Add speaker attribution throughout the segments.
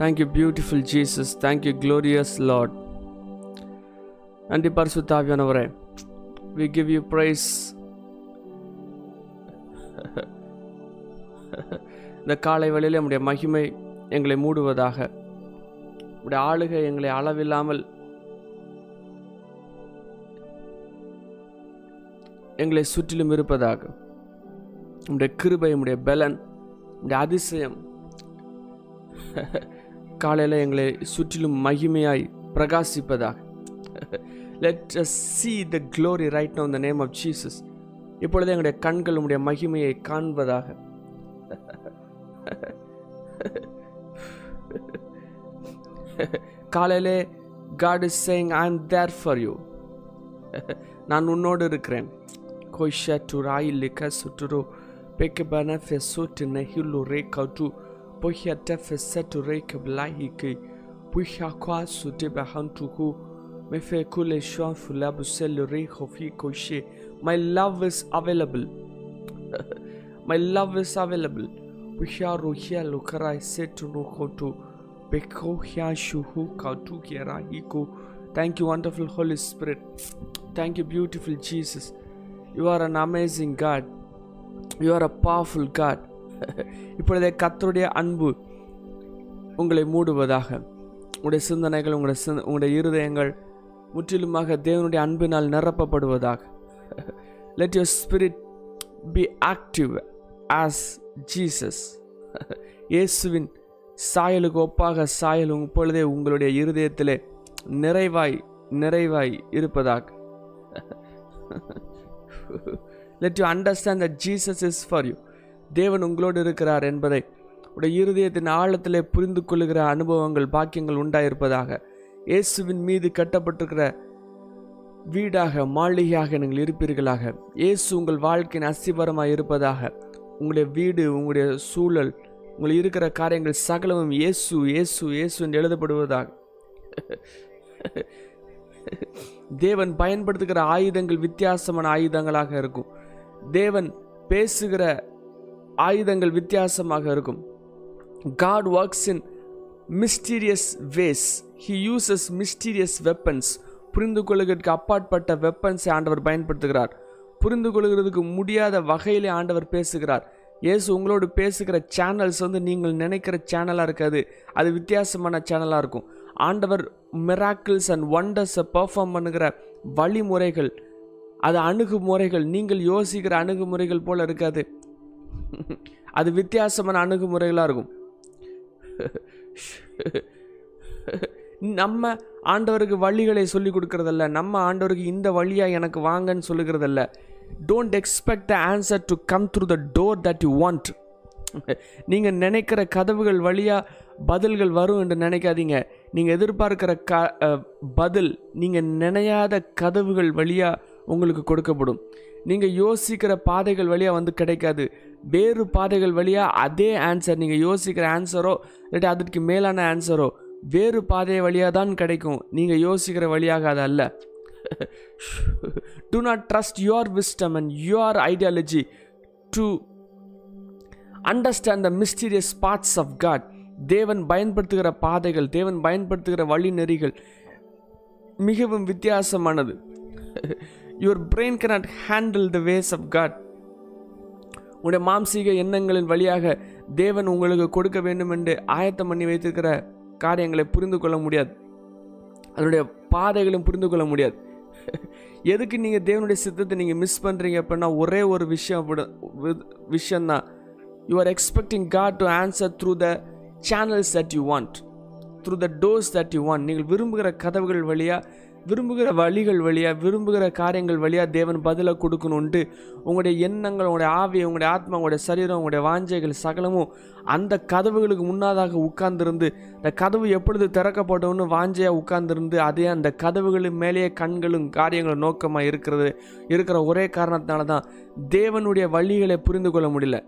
Speaker 1: Thank you beautiful Jesus thank you glorious lord நன்றி பரிசுத்தாவியானவரே we give you praise இந்த காலை வேளையில் நம்முடைய மகிமை எங்களை மூடுவதாக. உடைய ஆளுகை எங்களை அளவில்லாமல் எங்களை சுற்றிலும் இருப்பதாக. நம்முடைய கிருபை நம்முடைய பலன் நம்முடைய அதிசயம். காலையில் எங்களை சுற்றிலும் மகிமையாய் பிரகாசிப்பதாக. Let us see the glory now in the name of Jesus இப்பொழுது எங்களுடைய கண்கள் உடைய மகிமையை காண்பதாக. காலையிலே God is saying I am there for you நான் உன்னோடு இருக்கிறேன். கொய்ஷா டு ராயில் லிக்க சுட்டுரு பெக்க பனஃபெ சுட்டு நெஹிலு ரே கவுட்டு Bohiatefesetureke blahike, Buhakwa hantu hantuhu, Mefe kule shuan fi koshi. My love is available. My love is available. Buharuhia peko setunukotu, Bekohia shuhu kautukera hiko. Thank you, wonderful Holy Spirit. Thank you, beautiful Jesus. You are an amazing God. You are a powerful God. இப்பொழுதே கத்தருடைய அன்பு உங்களை மூடுவதாக. உங்களுடைய சிந்தனைகள் உங்களுடைய சிந்த உங்களுடைய இருதயங்கள் முற்றிலுமாக தேவனுடைய அன்பினால் நிரப்பப்படுவதாக. Let your spirit be active as Jesus இயேசுவின் சாயலுக்கு ஒப்பாக சாயல் இப்பொழுதே உங்களுடைய இருதயத்திலே நிறைவாய் நிறைவாய் இருப்பதாக. Let you understand that Jesus is for you தேவன் உங்களோடு இருக்கிறார் என்பதை உடைய இருதயத்தின் ஆழத்திலே புரிந்து கொள்ளுகிற அனுபவங்கள் பாக்கியங்கள் உண்டாயிருப்பதாக. இயேசுவின் மீது கட்டப்பட்டிருக்கிற வீடாக மாளிகையாக நீங்கள் இருப்பீர்களாக. இயேசு உங்கள் வாழ்க்கையின் அஸ்திபரமாக இருப்பதாக. உங்களுடைய வீடு உங்களுடைய சூழல் உங்கள் இருக்கிற காரியங்கள் சகலமும் இயேசு இயேசு இயேசு என்று எழுதப்படுவதாக. தேவன் பயன்படுத்துகிற ஆயுதங்கள் வித்தியாசமான ஆயுதங்களாக இருக்கும். தேவன் பேசுகிற ஆயுதங்கள் வித்தியாசமாக இருக்கும். God works in mysterious ways he uses mysterious weapons புரிந்து கொள்கிறதுக்கு அப்பாற்பட்ட வெப்பன்ஸை ஆண்டவர் பயன்படுத்துகிறார். புரிந்து கொள்கிறதுக்கு முடியாத வகையிலே ஆண்டவர் பேசுகிறார். இயேசு உங்களோடு பேசுகிற சேனல்ஸ் வந்து நீங்கள் நினைக்கிற சேனலாக இருக்காது. அது வித்தியாசமான சேனலாக இருக்கும். ஆண்டவர் மிராக்கிள்ஸ் அண்ட் ஒண்டர்ஸை பெர்ஃபார்ம் பண்ணுகிற வழிமுறைகள் அது அணுகுமுறைகள் நீங்கள் யோசிக்கிற அணுகுமுறைகள் போல இருக்காது. அது வித்தியாசமான அணுகுமுறைகளாக இருக்கும். நம்ம ஆண்டவருக்கு வழிகளை சொல்லி கொடுக்கறதில்ல. நம்ம ஆண்டவருக்கு இந்த வழியாக எனக்கு வாங்கன்னு சொல்லுகிறதில்ல. Don't expect the answer to come through the door that you want நீங்கள் நினைக்கிற கதவுகள் வழியாக பதில்கள் வரும் என்று நினைக்காதீங்க. நீங்கள் எதிர்பார்க்கிற க பதில் நீங்கள் நினையாத கதவுகள் வழியாக உங்களுக்கு கொடுக்கப்படும். நீங்கள் யோசிக்கிற பாதைகள் வழியாக வந்து கிடைக்காது. வேறு பாதைகள் வழியாக அதே ஆன்சர் நீங்கள் யோசிக்கிற ஆன்சரோ இல்லாட்டி அதற்கு மேலான ஆன்சரோ வேறு பாதை வழியாக தான் கிடைக்கும். நீங்கள் யோசிக்கிற வழியாக அது அல்ல. Do not trust your wisdom and your ideology to understand the mysterious parts of God தேவன் பயன்படுத்துகிற பாதைகள் தேவன் பயன்படுத்துகிற வழிநெறிகள் மிகவும் வித்தியாசமானது. Your brain cannot handle the ways of God உங்களுடைய மாம்சீக எண்ணங்களின் வழியாக தேவன் உங்களுக்கு கொடுக்க வேண்டும் என்று ஆயத்தம் பண்ணி வைத்திருக்கிற காரியங்களை புரிந்து கொள்ள முடியாது. அதனுடைய பாதைகளும் புரிந்து கொள்ள முடியாது. எதுக்கு நீங்கள் தேவனுடைய சித்தத்தை நீங்கள் மிஸ் பண்ணுறீங்க அப்படின்னா ஒரே ஒரு விஷயம் விஷயந்தான் you are expecting God to answer through the channels that you want through the doors that you want நீங்கள் விரும்புகிற கதவுகள் வழியாக விரும்புகிற வழிகள் வழியாக விரும்புகிற காரியங்கள் வழியாக தேவன் பதிலை கொடுக்கணுன்ட்டு உங்களுடைய எண்ணங்கள் உங்களுடைய ஆவி உங்களுடைய ஆத்மா உங்களுடைய சரீரம் உங்களுடைய வாஞ்சைகள் சகலமும் அந்த கதவுகளுக்கு முன்னாதாக உட்கார்ந்திருந்து இந்த கதவு எப்பொழுது திறக்கப்பட்டோன்னு வாஞ்சையாக உட்கார்ந்திருந்து அதே அந்த கதவுகளின் மேலேயே கண்களும் காரியங்களும் நோக்கமாக இருக்கிறது இருக்கிற ஒரே காரணத்தினால தான் தேவனுடைய வழிகளை புரிந்து கொள்ள முடியல.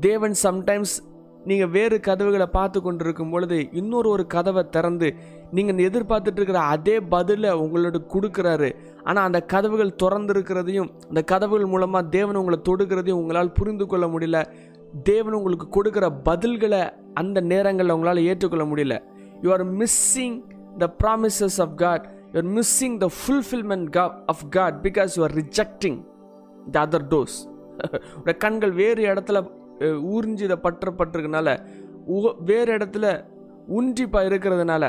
Speaker 1: தேவன் சம்டைம்ஸ் நீங்கள் வேறு கதவுகளை பார்த்து கொண்டிருக்கும் பொழுது இன்னொரு ஒரு கதவை திறந்து நீங்கள் எதிர்பார்த்துட்டு இருக்கிற அதே பதிலை உங்களோட கொடுக்குறாரு. ஆனால் அந்த கதவுகள் திறந்துருக்கிறதையும் அந்த கதவுகள் மூலமாக தேவன் உங்களை தொடுக்கிறதையும் உங்களால் புரிந்து கொள்ள முடியல. தேவன் உங்களுக்கு கொடுக்குற பதில்களை அந்த நேரங்களில் உங்களால் ஏற்றுக்கொள்ள முடியல. You are missing the promises of God you are missing the fulfilment of God because you are rejecting the other dose உடைய கண்கள் வேறு இடத்துல அஹ், ஊர்ஞ்சி இதை பற்றப்பட்டிருக்கனால உ- வேறு இடத்துல உன்றிப்பாக இருக்கிறதுனால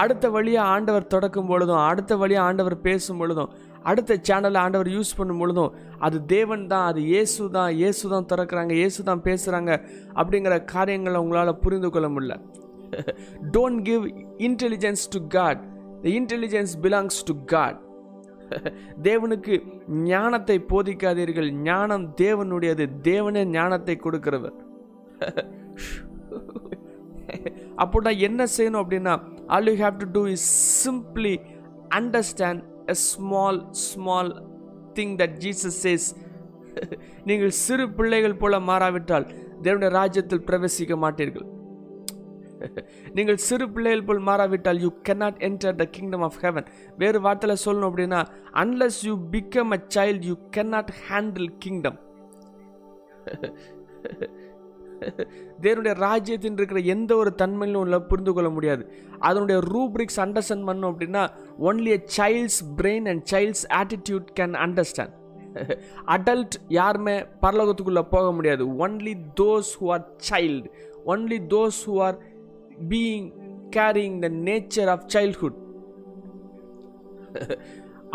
Speaker 1: அடுத்த வழியாக ஆண்டவர் தொடக்கும் பொழுதும் அடுத்த வழியாக ஆண்டவர் பேசும் பொழுதும் அடுத்த சேனலை ஆண்டவர் யூஸ் பண்ணும் பொழுதும் அது தேவன் தான் அது இயேசு தான் இயேசு தான் திறக்கிறாங்க இயேசு தான் பேசுகிறாங்க அப்படிங்கிற காரியங்களை உங்களால் புரிந்து கொள்ள முடியல. Don't give intelligence to God the intelligence belongs to God தேவனுக்கு ஞானத்தை போதிக்காதீர்கள். ஞானம் தேவனுடையது. தேவனே ஞானத்தை கொடுக்கிறவர். அப்படின்னா என்ன செய்யணும் அப்படின்னா all you have to do is simply understand a small small thing that Jesus says நீங்கள் சிறு பிள்ளைகள் போல மாறாவிட்டால் தேவனுடைய ராஜ்யத்தில் பிரவேசிக்க மாட்டீர்கள். நீங்கள் சிறு பிள்ளைகள் போல் மாறாவிட்டால் you cannot enter the kingdom of heaven வேறு வார்த்தையில் சொல்லணும் அப்படின்னா unless you become a child you can not handle kingdom தேவனுடைய ராஜ்யத்தின் இருக்கிற எந்த ஒரு தன்மையிலும் உள்ள புரிந்து கொள்ள முடியாது. அதனுடைய ரூப்ரிக்ஸ் அண்டர்ஸ்டாண்ட் பண்ணோம் அப்படின்னா only a child's brain and child's attitude can understand adult யாருமே பரலோகத்துக்குள்ளே போக முடியாது. Only those who are child only those who are being carrying the nature of childhood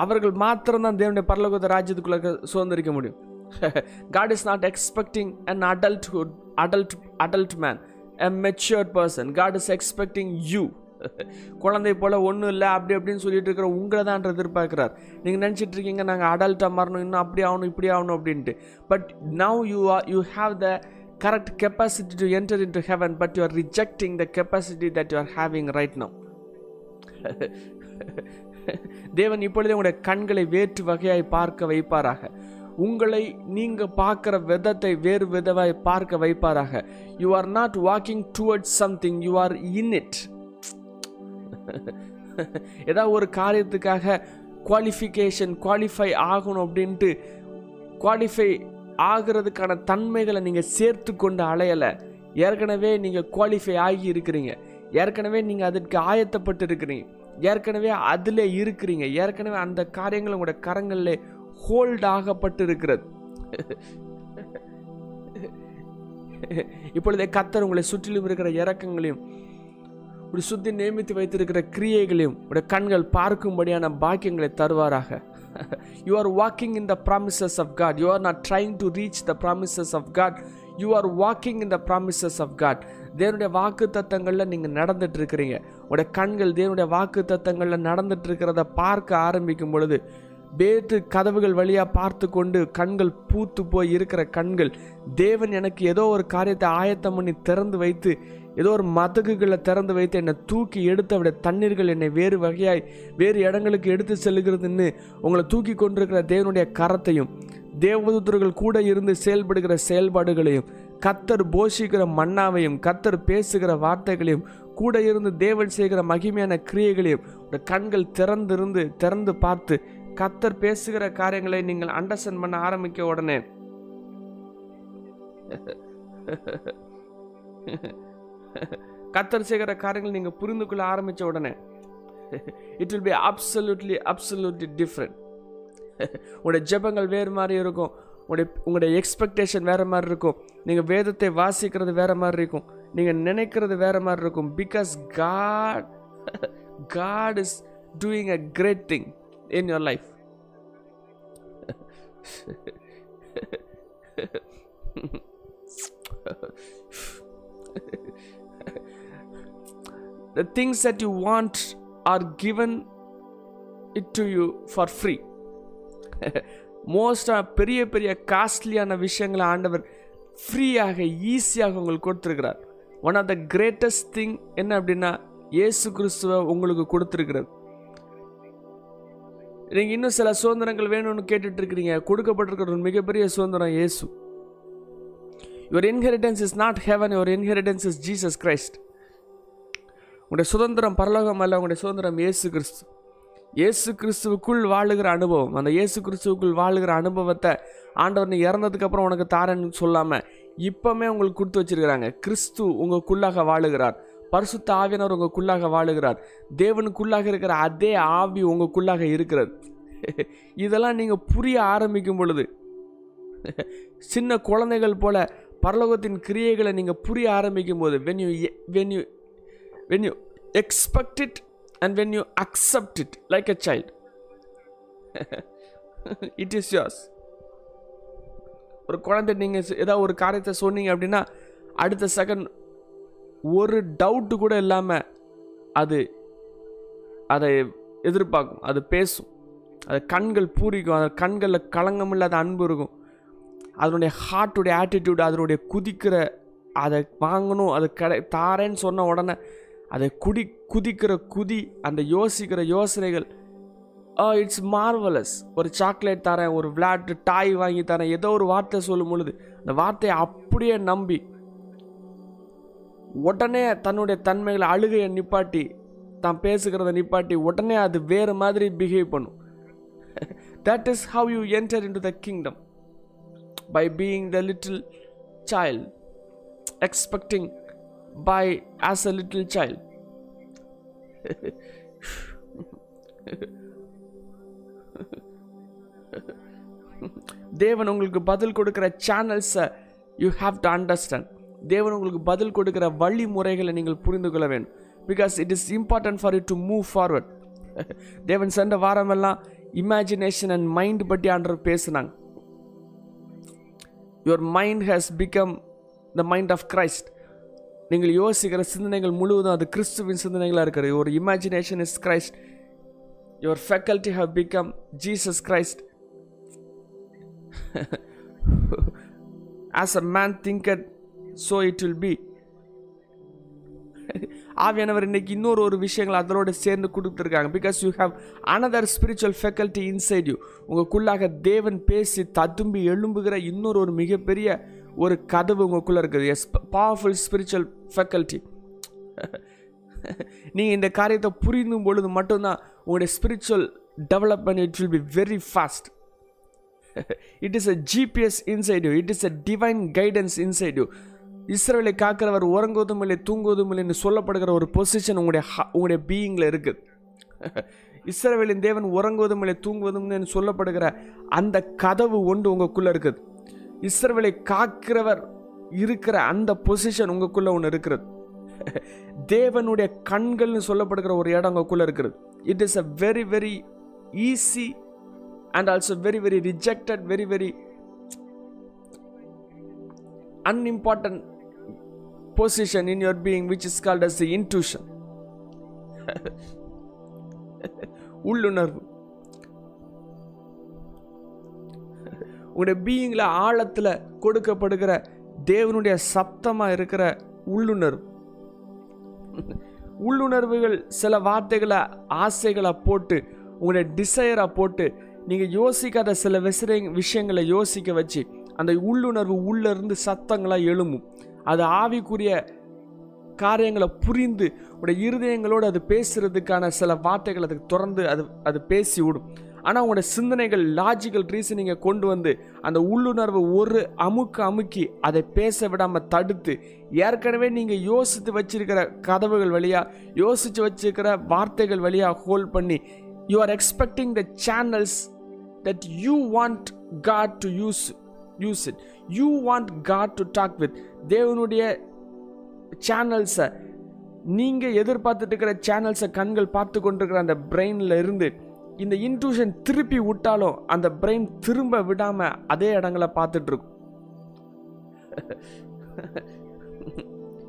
Speaker 1: அவர்கள் மாத்திரம்தான் தேவனுடைய பரலோகத்தை ராஜ்யத்துக்குள்ளே சுதந்திரிக்க முடியும். God is not expecting an adulthood adult adult man a matured person God is expecting you குழந்தை போல ஒன்றும் இல்லை அப்படி அப்படின்னு சொல்லிட்டு இருக்கிற உங்களை தான் எதிர்பார்க்கிறார். நீங்கள் நினச்சிட்டு இருக்கீங்க நாங்கள் அடல்ட்டாக மாறணும் இன்னும் அப்படி ஆகணும் இப்படி ஆகணும் அப்படின்ட்டு. But now you are you have the correct capacity to enter in to heaven but you are rejecting the capacity that you are having right now தேவன் இப்பொழுதே உங்களுடைய கண்களை வேற்று வகையாய் பார்க்க வைப்பாராக. உங்களை நீங்க பார்க்குற விதத்தை வேறு விதவாய் பார்க்க வைப்பாராக. You are not walking towards something you are in it ஏதாவது ஒரு காரியத்துக்காக குவாலிஃபிகேஷன் குவாலிஃபை ஆகணும் அப்படின்ட்டு குவாலிஃபை ஆகிறதுக்கான தன்மைகளை நீங்கள் சேர்த்து கொண்டு அலையலை. ஏற்கனவே நீங்கள் குவாலிஃபை ஆகி இருக்கிறீங்க. ஏற்கனவே நீங்கள் அதற்கு ஆயத்தப்பட்டு இருக்கிறீங்க ஏற்கனவே அதில் இருக்கிறீங்க. ஏற்கனவே அந்த காரியங்கள் உங்களோட கரங்களில் ஹோல்ட் ஆகப்பட்டு இருக்கிறது இப்பொழுதே கத்தர் உங்களை சுற்றிலும் இருக்கிற இறக்கங்களையும் ஒரு சுத்தி நியமித்து வைத்திருக்கிற கிரியைகளையும் உடைய கண்கள் பார்க்கும்படியான பாக்கியங்களை தருவாராக. You are walking in the promises of God you are not trying to reach the promises of God you are walking in the promises of God தேவனுடைய வாக்கு தத்தங்களில் நீங்கள் நடந்துட்டு இருக்கிறீங்க. உடைய கண்கள் தேவனுடைய வாக்கு தத்தங்களில் நடந்துட்டு இருக்கிறத பார்க்க ஆரம்பிக்கும் பொழுது வேற்று கதவுகள் வழியாக பார்த்து கொண்டு கண்கள் பூத்து போய் இருக்கிற கண்கள் தேவன் எனக்கு ஏதோ ஒரு காரியத்தை ஆயத்தம் பண்ணி திறந்து வைத்து ஏதோ ஒரு மதகுகளை திறந்து வைத்து என்னை தூக்கி எடுத்து அவருடைய தண்ணீர்கள் என்னை வேறு வகையாய் வேறு இடங்களுக்கு எடுத்து செல்லுகிறதுன்னு உங்களை தூக்கி கொண்டிருக்கிற தேவனுடைய கரத்தையும் தேவதூதர்கள் கூட இருந்து செயல்படுகிற செயல்பாடுகளையும் கத்தர் போஷிக்கிற மன்னாவையும் கத்தர் பேசுகிற வார்த்தைகளையும் கூட இருந்து தேவன் செய்கிற மகிமையான கிரியைகளையும் கண்கள் திறந்திருந்து திறந்து பார்த்து கத்தர் பேசுகிற காரியங்களை நீங்கள் அண்டர்ஸ்டாண்ட் பண்ண ஆரம்பிக்க உடனே. கத்தர் செய்கிற காரியங்கள் நீங்கள் புரிந்து கொள்ள ஆரம்பித்த உடனே it will be absolutely absolutely different உங்களுடைய ஜெபங்கள் வேறு மாதிரி இருக்கும். உங்களுடைய உங்களுடைய எக்ஸ்பெக்டேஷன் வேறு மாதிரி இருக்கும். நீங்கள் வேதத்தை வாசிக்கிறது வேறு மாதிரி இருக்கும். நீங்கள் நினைக்கிறது வேறு மாதிரி இருக்கும். Because God God is doing a great thing in your life the things that you want are given it to you for free. மோஸ்டாக பெரிய பெரிய காஸ்ட்லியான விஷயங்களை ஆண்டவர் ஃப்ரீயாக ஈஸியாக உங்களுக்கு கொடுத்துருக்கிறார். One of the greatest thing என்ன அப்படின்னா இயேசு கிறிஸ்துவை உங்களுக்கு கொடுத்துருக்கிறது. நீங்கள் இன்னும் சில சுதந்திரங்கள் வேணும்னு கேட்டுட்ருக்கிறீங்க. கொடுக்கப்பட்டிருக்கிற ஒரு மிகப்பெரிய சுதந்திரம் இயேசு. Your inheritance is not heaven your inheritance is Jesus Christ உங்களுடைய சுதந்திரம் பரலோகம் அல்ல உங்களுடைய சுதந்திரம் இயேசு கிறிஸ்து. இயேசு கிறிஸ்துவுக்குள் வாழுகிற அனுபவம் அந்த இயேசு கிறிஸ்துவுக்குள் வாழுகிற அனுபவத்தை ஆண்டவர் நீ இறந்ததுக்கப்புறம் உனக்கு தாரன்னு சொல்லாமல் இப்போமே உங்களுக்கு கொடுத்து வச்சிருக்கிறாங்க. கிறிஸ்து உங்களுக்குள்ளாக வாழுகிறார். பரிசுத்த ஆவியானவர் உங்களுக்குள்ளாக வாழுகிறார். தேவனுக்குள்ளாக இருக்கிற அதே ஆவி உங்களுக்குள்ளாக இருக்கிறது. இதெல்லாம் நீங்கள் புரிய ஆரம்பிக்கும் பொழுது சின்ன குழந்தைகள் போல பரலோகத்தின் கிரியைகளை நீங்கள் புரிய ஆரம்பிக்கும் போது when you when you when you expect it and when you accept it like a child it is yours ஒரு குழந்தை நீங்கள் ஏதாவது ஒரு காரியத்தை சொன்னீங்க அப்படின்னா அடுத்த செகண்ட் ஒரு டவுட்டு கூட இல்லாமல் அது அதை எதிர்பார்க்கும் அது பேசும். அது கண்கள் பூரிக்கும் அது கண்களில் களங்கம் இல்லாத அன்பு இருக்கும். அதனுடைய ஹார்ட்டுடைய ஆட்டிடியூட் அதனுடைய குதிக்கிற அதை வாங்கணும் அது கடை தாரேன்னு சொன்ன உடனே அதை குடி குதிக்கிற குதி அந்த யோசிக்கிற யோசனைகள் oh, இட்ஸ் மார்வலஸ் ஒரு சாக்லேட் தரேன் ஒரு விளையாட்டு டாய் வாங்கி தரேன் ஏதோ ஒரு வார்த்தை சொல்லும் பொழுது அந்த வார்த்தையை அப்படியே நம்பி உடனே தன்னுடைய தன்மைகளை அழுகையை நிப்பாட்டி தான் பேசுகிறத நிப்பாட்டி உடனே அது வேறு மாதிரி பிஹேவ் பண்ணும். That is how you enter in to the kingdom by being the little child expecting by as a little child தேவன் உங்களுக்கு பதில் கொடுக்குற சேனல்ஸை யூ ஹாவ் டு அண்டர்ஸ்டாண்ட் தேவன் உங்களுக்கு பதில் கொடுக்குற வழிமுறைகளை நீங்கள் புரிந்து கொள்ள வேண்டும். Because it is important for you to move forward தேவன் சென்ற வாரமெல்லாம் இமேஜினேஷன் அண்ட் மைண்ட் பற்றி ஆண்டவர் பேசுனாங்க. Your mind has become the mind of Christ நீங்கள் யோசிக்கிற சிந்தனைகள் முழுவதும் அது கிறிஸ்துவின் சிந்தனைகளாக இருக்கிறது. ஒரு imagination is Christ your faculty how become Jesus Christ as a man thinketh so it will be ஆவியானவர் இன்னைக்கு இன்னொரு ஒரு விஷயங்கள் அதனோட சேர்ந்து கொடுத்துருக்காங்க. Because you have another spiritual faculty inside you உங்களுக்குள்ளாக தேவன் பேசி ததும்பி எழும்புகிற இன்னொரு ஒரு மிகப்பெரிய ஒரு கதவு உங்களுக்குள்ளே இருக்குது. எஸ் பவர்ஃபுல் ஸ்பிரிச்சுவல் ஃபெக்கல்ட்டி நீங்கள் இந்த காரியத்தை புரிந்தும் பொழுது மட்டும்தான் உங்களுடைய spiritual development it will be very fast it is a GPS inside you it is a divine guidance inside you இஸ்ரேலை காக்கிறவர் உறங்குவதும் இல்லை தூங்குவதும் இல்லைன்னு சொல்லப்படுகிற ஒரு பொசிஷன் உங்களுடைய உங்களுடைய பீயிங்கில் இருக்குது இஸ்ரேவேலின் தேவன் உறங்குவதும் இல்லை தூங்குவதும் சொல்லப்படுகிற அந்த கதவு ஒன்று உங்களுக்குள்ளே இருக்குது. இஸ்ரேவேலை காக்கிறவர் இருக்கிற அந்த பொசிஷன் உங்களுக்குள்ளே ஒன்று இருக்கிறது. தேவனுடைய கண்கள்னு சொல்லப்படுகிற ஒரு இடம் உங்களுக்குள்ளே இருக்கிறது it is a very very easy and also very very rejected very very unimportant position in your being which is called as the intuition. உள்ளுணர்வு. உங்களுடைய பீயிங்கில் ஆழத்தில் கொடுக்கப்படுகிற தேவனுடைய சப்தமாக இருக்கிற உள்ளுணர்வு. உள்ளுணர்வுகள் சில வார்த்தைகளை ஆசைகளை போட்டு உங்களுடைய டிசையரை போட்டு நீங்கள் யோசிக்காத சில விசிற விஷயங்களை யோசிக்க வச்சு அந்த உள்ளுணர்வு உள்ளேருந்து சத்தங்களாக எழும்பும். அது ஆவிக்குரிய காரியங்களை புரிந்து உடைய இருதயங்களோடு அது பேசுறதுக்கான சில வார்த்தைகள் அதுக்கு தொடர்ந்து அது அது பேசி விடும் ஆனால் உங்களோட சிந்தனைகள் லாஜிக்கல் ரீசனிங்கை கொண்டு வந்து அந்த உள்ளுணர்வு ஒரு அமுக்கு அமுக்கி அதை பேச விடாமல் தடுத்து ஏற்கனவே நீங்கள் யோசித்து வச்சிருக்கிற கதவுகள் வழியாக யோசித்து வச்சிருக்கிற வார்த்தைகள் வழியாக ஹோல்ட் பண்ணி you are expecting the channels that you want God to use use it you want God to talk with தேவனுடைய சேனல்ஸை நீங்கள் எதிர்பார்த்துட்டு இருக்கிற சேனல்ஸை கண்கள் பார்த்து கொண்டிருக்கிற அந்த பிரெயினில் இருந்து இந்த இன்ட்யூஷன் திருப்பி விட்டாலும் அந்த பிரெயின் திரும்ப விடாமல் அதே இடங்களை பார்த்துட்ருக்கும்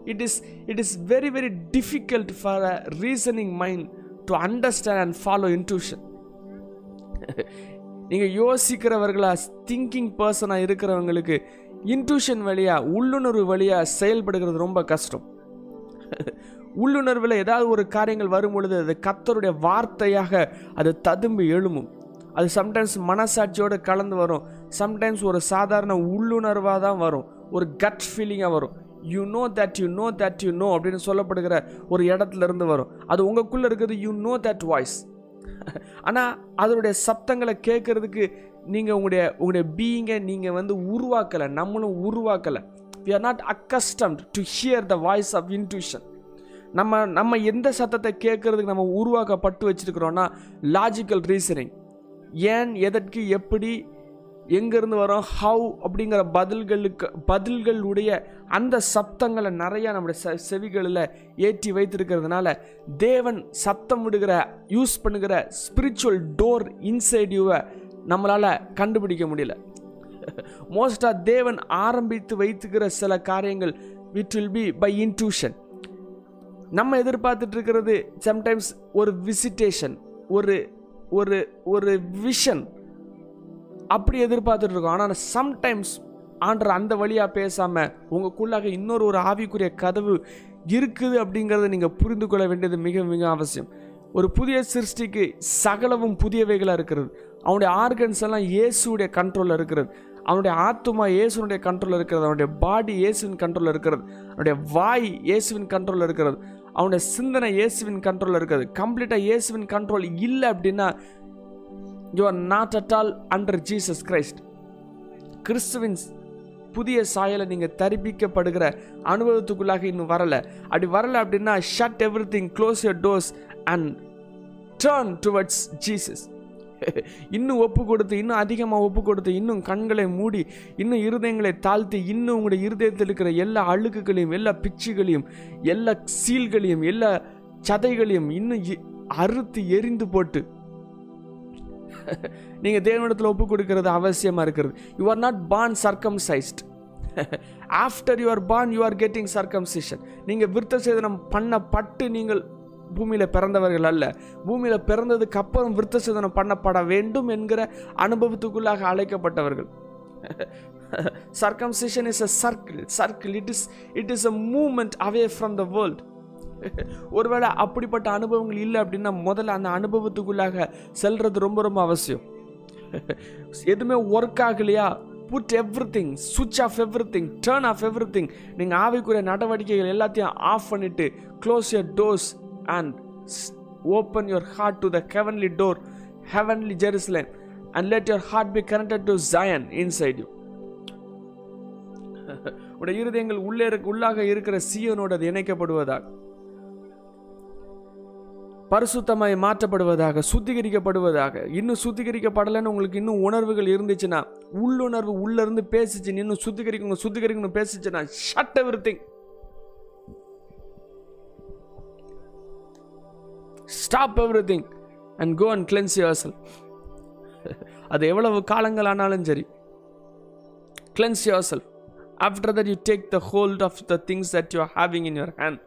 Speaker 1: it is it is very very difficult for a reasoning mind to understand and follow intuition நீங்கள் யோசிக்கிறவர்களா திங்கிங் பர்சனாக இருக்கிறவங்களுக்கு இன்ட்யூஷன் வழியாக உள்ளுணர்வு வழியாக செயல்படுகிறது ரொம்ப கஷ்டம். உள்ளுணர்வில் ஏதாவது ஒரு காரியங்கள் வரும் பொழுது அது கத்தருடைய வார்த்தையாக அது ததும்பி எழும்பும். அது சம்டைம்ஸ் மனசாட்சியோடு கலந்து வரும். சம்டைம்ஸ் ஒரு சாதாரண உள்ளுணர்வாக தான் வரும். ஒரு கட் ஃபீலிங்காக வரும். You know that you know that you know அப்படின்னு சொல்லப்படுகிற ஒரு இடத்துல இருந்து வரும். அது உங்களுக்குள்ளே இருக்கிறது யூ நோ தேட் வாய்ஸ் ஆனால் அதனுடைய சப்தங்களை கேட்கறதுக்கு நீங்கள் உங்களுடைய உங்களுடைய பீயிங்கை நீங்கள் வந்து உருவாக்கலை நம்மளும் உருவாக்கலை. We are not accustomed to hear the voice of intuition நம்ம நம்ம எந்த சத்தத்தை கேட்கறதுக்கு நம்ம உருவாக்கப்பட்டு வச்சுருக்கிறோன்னா லாஜிக்கல் ரீசனிங் ஏன் எதற்கு எப்படி எங்கேருந்து வரோம் ஹவு அப்படிங்கிற பதில்களுக்கு பதில்களுடைய அந்த சப்தங்களை நிறையா நம்முடைய செ செவிகளில் ஏற்றி வைத்திருக்கிறதுனால தேவன் சத்தம் விடுகிற யூஸ் பண்ணுகிற ஸ்பிரிச்சுவல் டோர் இன்சைட் யூவை நம்மளால் கண்டுபிடிக்க முடியல. மோஸ்டாக தேவன் ஆரம்பித்து வைத்துக்கிற சில காரியங்கள் with will be by intuition நம்ம எதிர்பார்த்துட்டு இருக்கிறது சம்டைம்ஸ் ஒரு விசிட்டேஷன் ஒரு ஒரு ஒரு விஷன் அப்படி எதிர்பார்த்துட்டு இருக்கோம். ஆனால் சம்டைம்ஸ் ஆண்டர் அந்த வழியாக பேசாமல் உங்களுக்குள்ளாக இன்னொரு ஒரு ஆவிக்குரிய கதவு இருக்குது அப்படிங்கிறத நீங்கள் புரிந்து கொள்ள வேண்டியது மிக மிக அவசியம். ஒரு புதிய சிருஷ்டிக்கு சகலவும் புதியவைகளாக இருக்கிறது. அவனுடைய ஆர்கன்ஸ் எல்லாம் இயேசுடைய கண்ட்ரோலில் இருக்கிறது. அவனுடைய ஆத்துமா இயேசுனுடைய கண்ட்ரோலில் இருக்கிறது. அவனுடைய பாடி இயேசுவின் கண்ட்ரோலில் இருக்கிறது. அவனுடைய வாய் இயேசுவின் கண்ட்ரோலில் இருக்கிறது. அவனுடைய சிந்தனை இயேசுவின் கண்ட்ரோலில் இருக்கிறது. கம்ப்ளீட்டாக இயேசுவின் கண்ட்ரோல் இல்லை அப்படின்னா you are not at all under Jesus Christ கிறிஸ்துவின் புதிய சாயலை நீங்கள் தரிப்பிக்கப்படுகிற அனுபவத்துக்குள்ளாக இன்னும் வரலை. அப்படி வரலை அப்படின்னா shut everything close your doors and turn towards Jesus இன்னும் ஒப்பு கொடுத்து இன்னும் அதிகமாக ஒப்பு கொடுத்து இன்னும் கண்களை மூடி இன்னும் இருதயங்களை தாழ்த்தி இன்னும் உங்களுடைய இருதயத்தில் இருக்கிற எல்லா அழுக்குகளையும் எல்லா பிச்சுகளையும் எல்லா சீல்களையும் எல்லா சதைகளையும் இன்னும் அறுத்து எரிந்து போட்டு. நீங்கள் தேவனிடத்தில் ஒப்பு கொடுக்கிறது அவசியமாக இருக்கிறது. You are not born circumcised after you are born you are getting circumcision நீங்கள் விருத்த சேதனம் பண்ணப்பட்டு நீங்கள் பூமியில் பிறந்தவர்கள் அல்ல. பூமியில் பிறந்ததுக்கு அப்புறம் விருத்த சேதனம் பண்ணப்பட வேண்டும் என்கிற அனுபவத்துக்குள்ளாக அழைக்கப்பட்டவர்கள். Circumcision is a circle circle it is it is a moment away from the world ஒருவேளை அப்படிப்பட்ட அனுபவங்கள் இல்லை அப்படின்னா முதல்ல அந்த அனுபவத்துக்குள்ளாக செல்றது ரொம்ப ரொம்ப அவசியம். எதுவுமே ஒர்க் ஆகலையா? Put everything switch off everything turn off everything நீங்கள் ஆவிக்குரிய நடவடிக்கைகள் எல்லாத்தையும் ஆஃப் பண்ணிவிட்டு close your doors and open your heart to the heavenly door heavenly Jerusalem and let your heart be connected to Zion inside you உடைய இருதயங்கள் உள்ளே இருக்க உள்ளாக இருக்கிற சியோனோட இணைக்கப்படுவதாக பரிசுத்தமாய் மாற்றப்படுவதாக சுத்திகரிக்கப்படுவதாக. இன்னும் சுத்திகரிக்கப்படலைன்னு உங்களுக்கு இன்னும் உணர்வுகள் இருந்துச்சுன்னா உள்ளுணர்வு உள்ளேருந்து பேசிச்சு இன்னும் சுத்திகரிக்கணும் சுத்திகரிக்கணும் பேசிச்சுன்னா shut everything stop everything and go and cleanse your cell அது எவ்வளவு காலங்கள் ஆனாலும் சரி. Cleanse your cell after that you take the hold of the things that you are having in your hand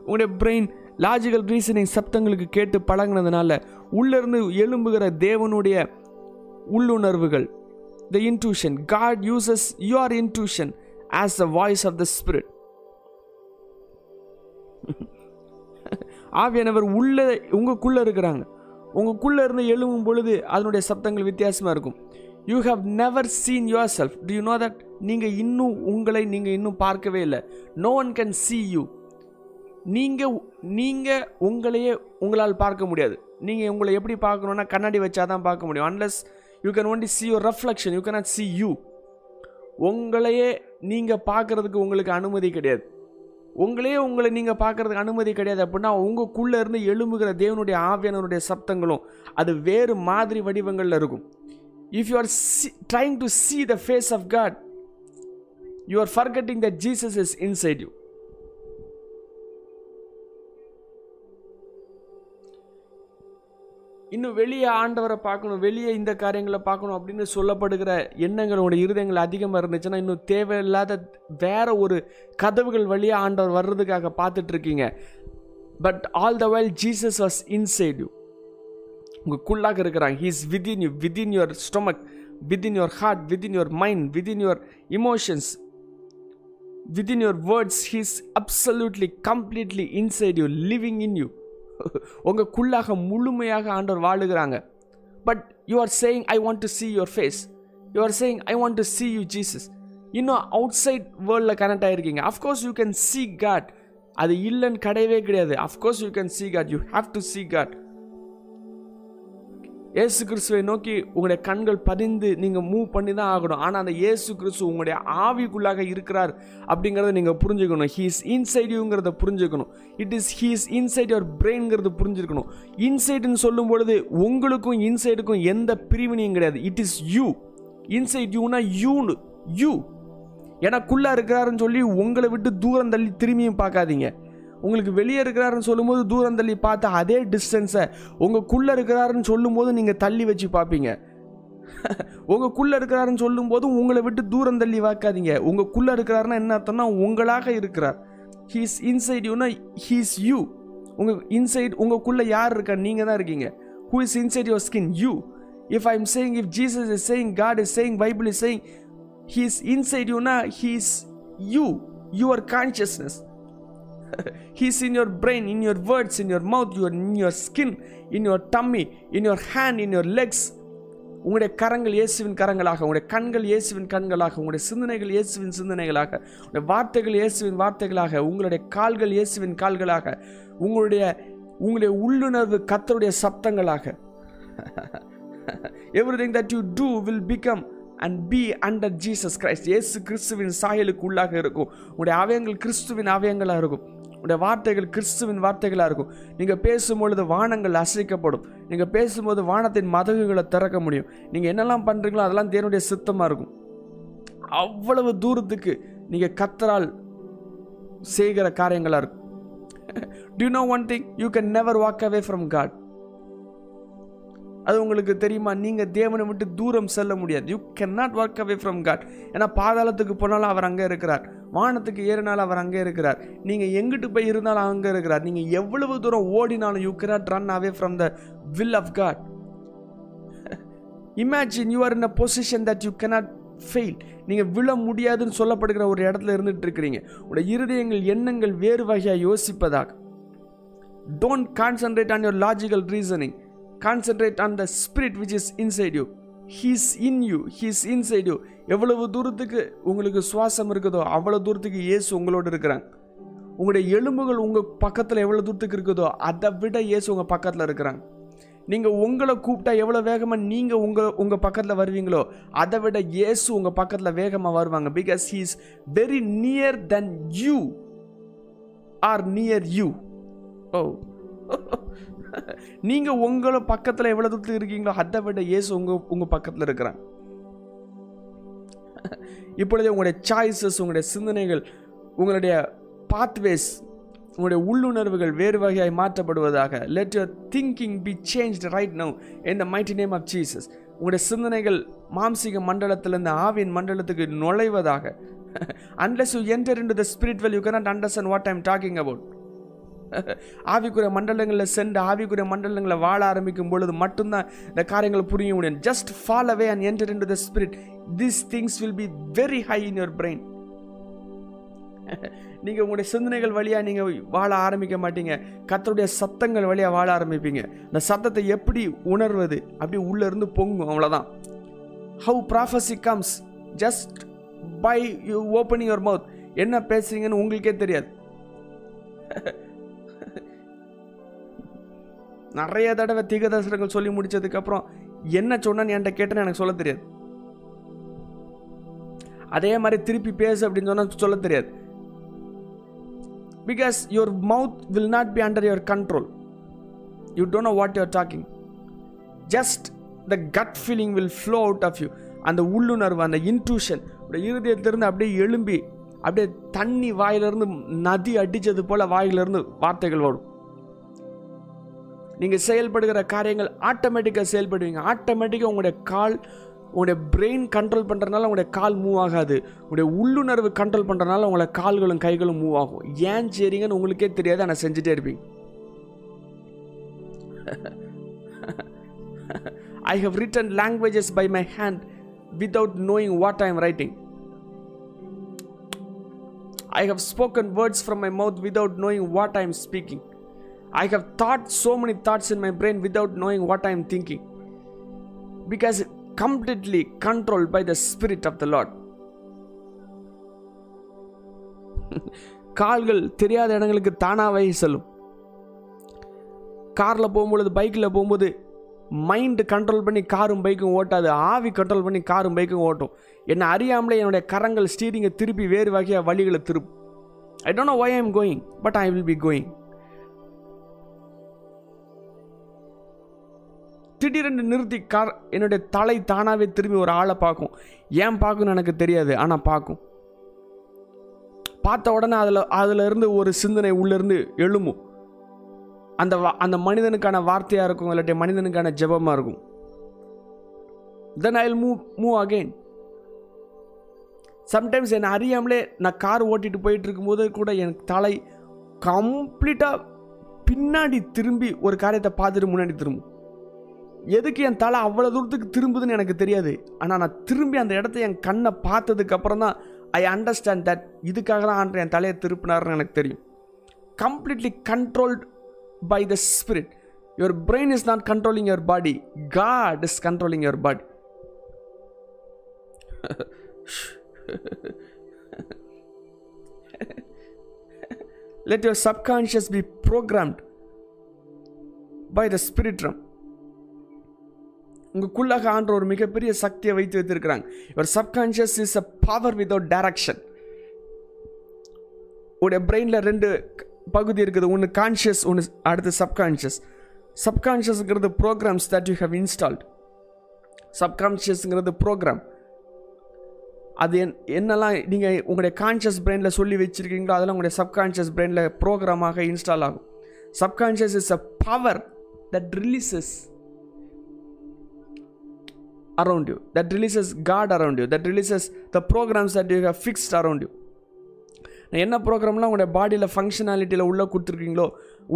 Speaker 1: உங்களுடைய பிரெயின் லாஜிக்கல் ரீசனிங் சப்தங்களுக்கு கேட்டு பழகுனதுனால உள்ளிருந்து எழும்புகிற தேவனுடைய உள்ளுணர்வுகள் the intuition God uses your intuition as the voice of the spirit ஆவியானவர் உள்ள உங்களுக்குள்ளே இருக்கிறாங்க. உங்களுக்குள்ளே இருந்து எழும்பும் பொழுது அதனுடைய சப்தங்கள் வித்தியாசமாக இருக்கும். You have never seen yourself do you know that நீங்கள் இன்னும் உங்களை நீங்கள் இன்னும் பார்க்கவே இல்லை. No one can see you நீங்கள் நீங்கள் உங்களையே உங்களால் பார்க்க முடியாது. நீங்கள் உங்களை எப்படி பார்க்கணுன்னா கண்ணாடி வச்சா தான் பார்க்க முடியும். Unless you can only see your reflection you cannot see you உங்களையே நீங்கள் பார்க்குறதுக்கு உங்களுக்கு அனுமதி கிடையாது. உங்களே உங்களை நீங்கள் பார்க்கறதுக்கு அனுமதி கிடையாது அப்படின்னா உங்களுக்குள்ளே இருந்து எழும்புகிற தேவனுடைய ஆவியானவருடைய சப்தங்களும் அது வேறு மாதிரி வடிவங்களில் இருக்கும். If you are see trying to see the face of God you are forgetting the Jesus is inside you இன்னும் வெளியே ஆண்டவரை பார்க்கணும் வெளியே இந்த காரியங்களை பார்க்கணும் அப்படின்னு சொல்லப்படுகிற எண்ணங்கள் உங்களுடைய இருதயங்கள் அதிகமாக இருந்துச்சுன்னா இன்னும் தேவையில்லாத வேற ஒரு கதவுகள் வழியாக ஆண்டவர் வர்றதுக்காக பார்த்துட்ருக்கீங்க. But all the while Jesus was inside you உங்களுக்குள்ளாக இருக்கிறாங்க he's within you within your stomach within your heart within your mind within your emotions within your words he's absolutely completely inside you living in you உங்களுக்குள்ளாக முழுமையாக ஆண்டவர் வாழுகிறாங்க. But you are saying I want to see your face you are saying I want to see you Jesus இன்னும் outside வேர்ல்டில் connect ஆகிருக்கீங்க of course you can see God அது இல்லைன்னு கிடையவே கிடையாது. Of course you can see God you have to see God இயேசு கிறிஸ்துவை நோக்கி உங்களுடைய கண்கள் பதிந்து நீங்கள் மூவ் பண்ணி தான் ஆகணும். ஆனால் அந்த இயேசு கிறிஸ்து உங்களுடைய ஆவிக்குள்ளாக இருக்கிறார் அப்படிங்கிறத நீங்கள் புரிஞ்சுக்கணும். ஹீஸ் இன்சைட் யூங்கிறத புரிஞ்சுக்கணும். It is he's inside your பிரெயின்ங்கிறது புரிஞ்சுக்கணும். இன்சைட்னு சொல்லும் பொழுது உங்களுக்கும் இன்சைடுக்கும் எந்த பிரிவினையும் கிடையாது. இட் இஸ் யூ இன்சைட் யூனா யூனு யூ எனக்குள்ளே இருக்கிறாருன்னு சொல்லி உங்களை விட்டு தூரம் தள்ளி திரும்பியும் பார்க்காதீங்க. உங்களுக்கு வெளியே இருக்கிறாருன்னு சொல்லும்போது தூரம் தள்ளி பார்த்து அதே டிஸ்டன்ஸை உங்களுக்குள்ளே இருக்கிறாருன்னு சொல்லும்போது நீங்கள் தள்ளி வச்சு பார்ப்பீங்க. உங்களுக்குள்ளே இருக்கிறாருன்னு சொல்லும்போது உங்களை விட்டு தூரம் தள்ளி பார்க்காதீங்க. உங்களுக்குள்ளே இருக்கிறாருன்னா என்ன அர்த்தம்னா உங்களாக இருக்கிறார். ஹீஸ் இன்சைட் யூனா ஹீஸ் யூ உங்கள் இன்சைட் உங்களுக்குள்ளே யார் இருக்கா? நீங்கள் தான் இருக்கீங்க. Who is inside your skin you if I am saying if Jesus is saying God is saying Bible is saying he's inside யூனா he's you your consciousness He's in your brain, in your words, in your mouth, your, in your skin, in your tummy, in your hand, in your legs. உங்களுடைய கரங்கள் இயேசுவின் கரங்களாக உங்களுடைய கண்கள் இயேசுவின் கண்களாக உங்களுடைய சிந்தனைகள் இயேசுவின் சிந்தனைகளாக உங்களுடைய வார்த்தைகள் இயேசுவின் வார்த்தைகளாக உங்களுடைய கால்கள் இயேசுவின் கால்களாக உங்களுடைய உங்களுடைய உள்ளுணர்வு கத்தருடைய சப்தங்களாக. Everything that you do will become and be under Jesus Christ இயேசு கிறிஸ்துவின் சாயலுக்கு உள்ளாக இருக்கும். உங்களுடைய அவயங்கள் கிறிஸ்துவின் அவயங்களாக இருக்கும். உடைய வார்த்தைகள் கிறிஸ்துவின் வார்த்தைகளாக இருக்கும். நீங்கள் பேசும்பொழுது வானங்கள் அசைக்கப்படும். நீங்கள் பேசும்போது வானத்தின் மதகுகளை திறக்க முடியும். நீங்கள் என்னெல்லாம் பண்ணுறீங்களோ அதெல்லாம் தேவனுடைய சித்தமாக இருக்கும். அவ்வளவு தூரத்துக்கு நீங்கள் கத்தரால் செய்கிற காரியங்களாக இருக்கும். Do you know one thing you can never walk away from God அது உங்களுக்கு தெரியுமா? நீங்கள் தேவனை விட்டு தூரம் செல்ல முடியாது. You can not work away from God ஏன்னா பாதாளத்துக்கு போனாலும் அவர் அங்கே இருக்கிறார். வானத்துக்கு ஏறினாலும் அவர் அங்கே இருக்கிறார். நீங்கள் எங்கிட்டு போய் இருந்தாலும் அங்கே இருக்கிறார். நீங்கள் எவ்வளவு தூரம் ஓடினாலும் you can't run away from the will of God imagine you are in a position that you cannot fail நீங்கள் விழ முடியாதுன்னு சொல்லப்படுகிற ஒரு இடத்துல இருந்துட்டு இருக்கிறீங்க. உங்களுடைய இருதயங்கள் எண்ணங்கள் வேறு வகையாக யோசிப்பதாக. Don't concentrate on your logical reasoning concentrate on the spirit which is inside you he's in you he's inside you எவ்வளவு தூரத்துக்கு உங்களுக்கு சுவாசம் இருக்குதோ அவ்வளோ தூரத்துக்கு இயேசு உங்களோடு இருக்கிறாங்க உங்களுடைய எலும்புகள் உங்கள் பக்கத்தில் எவ்வளோ தூரத்துக்கு இருக்குதோ அதை விட இயேசு உங்கள் பக்கத்தில் இருக்கிறாங்க நீங்கள் உங்களை கூப்பிட்டா எவ்வளோ வேகமாக நீங்கள் உங்கள் உங்கள் பக்கத்தில் வருவீங்களோ அதை விட இயேசு உங்கள் பக்கத்தில் வேகமாக வருவாங்க. Because he is very near then you are near you oh நீங்கள் உங்களை பக்கத்தில் எவ்வளோ தூரத்தில் இருக்கீங்களோ அதை விட இயேசு உங்கள் உங்கள் பக்கத்தில் இருக்கிறாங்க இப்பொழுது உங்களுடைய சாய்ஸஸ் உங்களுடைய சிந்தனைகள் உங்களுடைய பாத்வேஸ் உங்களுடைய உள்ளுணர்வுகள் வேறு வகையாய் மாற்றப்படுவதாக let your thinking be change right now in the mighty name of Jesus உங்களுடைய சிந்தனைகள் மாம்சிக மண்டலத்திலிருந்து ஆவியின் மண்டலத்துக்கு நுழைவதாக. Unless you enter into the spirit well you cannot understand what I'm talking about ஆவிக்குரிய மண்டலங்களில் சென்று ஆவிக்குரிய மண்டலங்களில் வாழ ஆரம்பிக்கும் பொழுது மட்டும்தான் இந்த காரியங்களை புரிய முடியும். Just fall away and enter into the spirit this things will be very high in your brain நீங்கள் உங்களுடைய சிந்தனைகள் வழியாக நீங்கள் வாழ ஆரம்பிக்க மாட்டீங்க. கத்தருடைய சத்தங்கள் வழியாக வாழ ஆரம்பிப்பீங்க. இந்த சத்தத்தை எப்படி உணர்வது? அப்படி உள்ளே இருந்து பொங்கும். அவ்வளோதான் how prophecy comes just by you opening your mouth என்ன பேசுறீங்கன்னு உங்களுக்கே தெரியாது. நிறைய தடவை தீகதர்சனங்கள் சொல்லி முடிச்சதுக்கப்புறம் என்ன சொன்னான்னு என்கிட்ட கேட்டேன்னு எனக்கு சொல்ல தெரியாது. அதே மாதிரி திருப்பி பேசு அப்படின்னு சொன்னால் சொல்ல தெரியாது. Because your mouth will not be under your control you don't know what you're talking just the gut feeling will flow out of you அந்த உள்ளுணர்வு அந்த இன்ட்யூஷன் இருதயத்திலிருந்து அப்படியே எழும்பி அப்படியே தண்ணி வாயிலிருந்து நதி அடித்தது போல் வாயிலிருந்து வார்த்தைகள் வரும். நீங்கள் செயல்படுகிற காரியங்கள் ஆட்டோமேட்டிக்காக செயல்படுவீங்க. ஆட்டோமேட்டிக்காக உங்களுடைய கால் உங்களுடைய பிரெயின் கண்ட்ரோல் பண்ணுறதுனால உங்களுடைய கால் மூவ் ஆகாது. உங்களுடைய உள்ளுணர்வு கண்ட்ரோல் பண்ணுறதுனால உங்களை கால்களும் கைகளும் மூவ் ஆகும். ஏன் சரிங்கன்னு உங்களுக்கே தெரியாது ஆனால் செஞ்சுட்டே இருப்பீங்க. I have written languages by my hand without knowing what I am writing I have spoken words from my mouth without knowing what I am speaking I have thought so many thoughts in my brain without knowing what I am thinking. Because completely controlled by the Spirit of the Lord. கால்கள் தெரியாத இடங்களுக்கு தானாகவே செல்லும். காரில் போகும்பொழுது பைக்கில் போகும்போது mind control பண்ணி காரும் பைக்கும் ஓட்டாது. ஆவி கண்ட்ரோல் பண்ணி காரும் பைக்கும் ஓட்டும். என்னை அறியாமலே என்னுடைய கரங்கள் ஸ்டீரிங்கை திருப்பி வேறு வகையாக வழிகளை திருப்பும். I don't know why I am going but I will be going திடீரென்று நிறுத்தி கார் என்னுடைய தலை தானாகவே திரும்பி ஒரு ஆளை பார்க்கும். ஏன் பார்க்கும்னு எனக்கு தெரியாது ஆனால் பார்க்கும். பார்த்த உடனே அதில் அதில் இருந்து ஒரு சிந்தனை உள்ளேருந்து எழும்பும். அந்த வா- அந்த மனிதனுக்கான வார்த்தையாக இருக்கும் இல்லாட்டி மனிதனுக்கான ஜெபமாக இருக்கும். Then I will move move again sometimes என்னை அறியாமலே நான் கார் ஓட்டிட்டு போயிட்டு இருக்கும்போது கூட என் தலை கம்ப்ளீட்டாக பின்னாடி திரும்பி ஒரு காரியத்தை பார்த்துட்டு முன்னாடி திரும்பும். எதுக்கு என் தலை அவ்வளோ தூரத்துக்கு திரும்புதுன்னு எனக்கு தெரியாது. ஆனால் நான் திரும்பி அந்த இடத்த என் கண்ணை பார்த்ததுக்கப்புறம் தான் ஐ அண்டர்ஸ்டாண்ட் தட் இதுக்காக தான் ஆண்டு என் தலையை திருப்பினார்னு எனக்கு தெரியும். Completely controlled by the spirit your brain is not controlling your body God is controlling your body let your subconscious be programmed by the spirit ரம் உங்களுக்குள்ளாக ஆன்ற ஒரு மிகப்பெரிய சக்தியை வைத்து வைத்திருக்கிறாங்க. இவர் subconscious is a power without direction உடைய பிரெயினில் ரெண்டு பகுதி இருக்குது. ஒன்று கான்ஷியஸ் ஒன்று அடுத்து subconscious சப்கான்ஷியஸ்ங்கிறது programs that you have installed சப்கான்ஷியஸுங்கிறது program அது என் என்னெல்லாம் நீங்கள் உங்களுடைய கான்ஷியஸ் பிரெயினில் சொல்லி வச்சுருக்கீங்களோ அதெல்லாம் உங்களுடைய சப்கான்ஷியஸ் பிரெயினில் ப்ரோக்ராமாக இன்ஸ்டால் ஆகும். Subconscious is a power that releases around you that releases god around you that releases the programs that you have fixed around you. நான் என்ன ப்ரோக்ராம்லாம் உங்களுடைய பாடியில் ஃபங்க்ஷனாலிட்டியில் உள்ளே கொடுத்துருக்கீங்களோ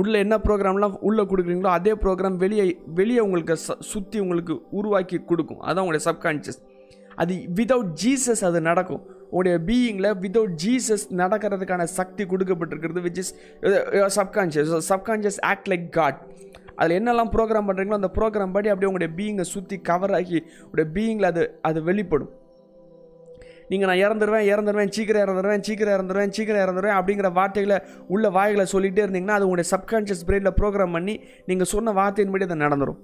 Speaker 1: உள்ளே என்ன ப்ரோக்ராம்லாம் உள்ளே கொடுக்குறீங்களோ அதே ப்ரோக்ராம் வெளியே வெளியே உங்களுக்கு ச சுற்றி உங்களுக்கு உருவாக்கி கொடுக்கும். அதான் உங்களுடைய சப்கான்ஷியஸ் அது விதவுட் ஜீசஸ் அது நடக்கும். உங்களுடைய பீயிங்கில் விதவுட் ஜீசஸ் நடக்கிறதுக்கான சக்தி கொடுக்கப்பட்டிருக்கிறது which is subconscious subconscious act like God அதில் என்னெல்லாம் ப்ரோக்ராம் பண்ணுறீங்களோ அந்த ப்ரோக்ராம் படி அப்படியே உங்களுடைய பீயிங்கை சுற்றி கவர் ஆகி உடைய பீயிங்கில் அது அது வெளிப்படும். நீங்கள் நான் இறந்துருவேன் இறந்துருவேன் சீக்கிரம் இறந்துருவேன் சீக்கிரம் இறந்துருவேன் சீக்கிரம் இறந்துருவேன் அப்படிங்கிற வார்த்தைகளை உள்ள வாய்களை சொல்லிகிட்டே இருந்தீங்கன்னா அது உங்களுடைய சப்கான்ஷியஸ் பிரெயினில் ப்ரோக்ராம் பண்ணி நீங்கள் சொன்ன வார்த்தையின்படி அது நடந்துடும்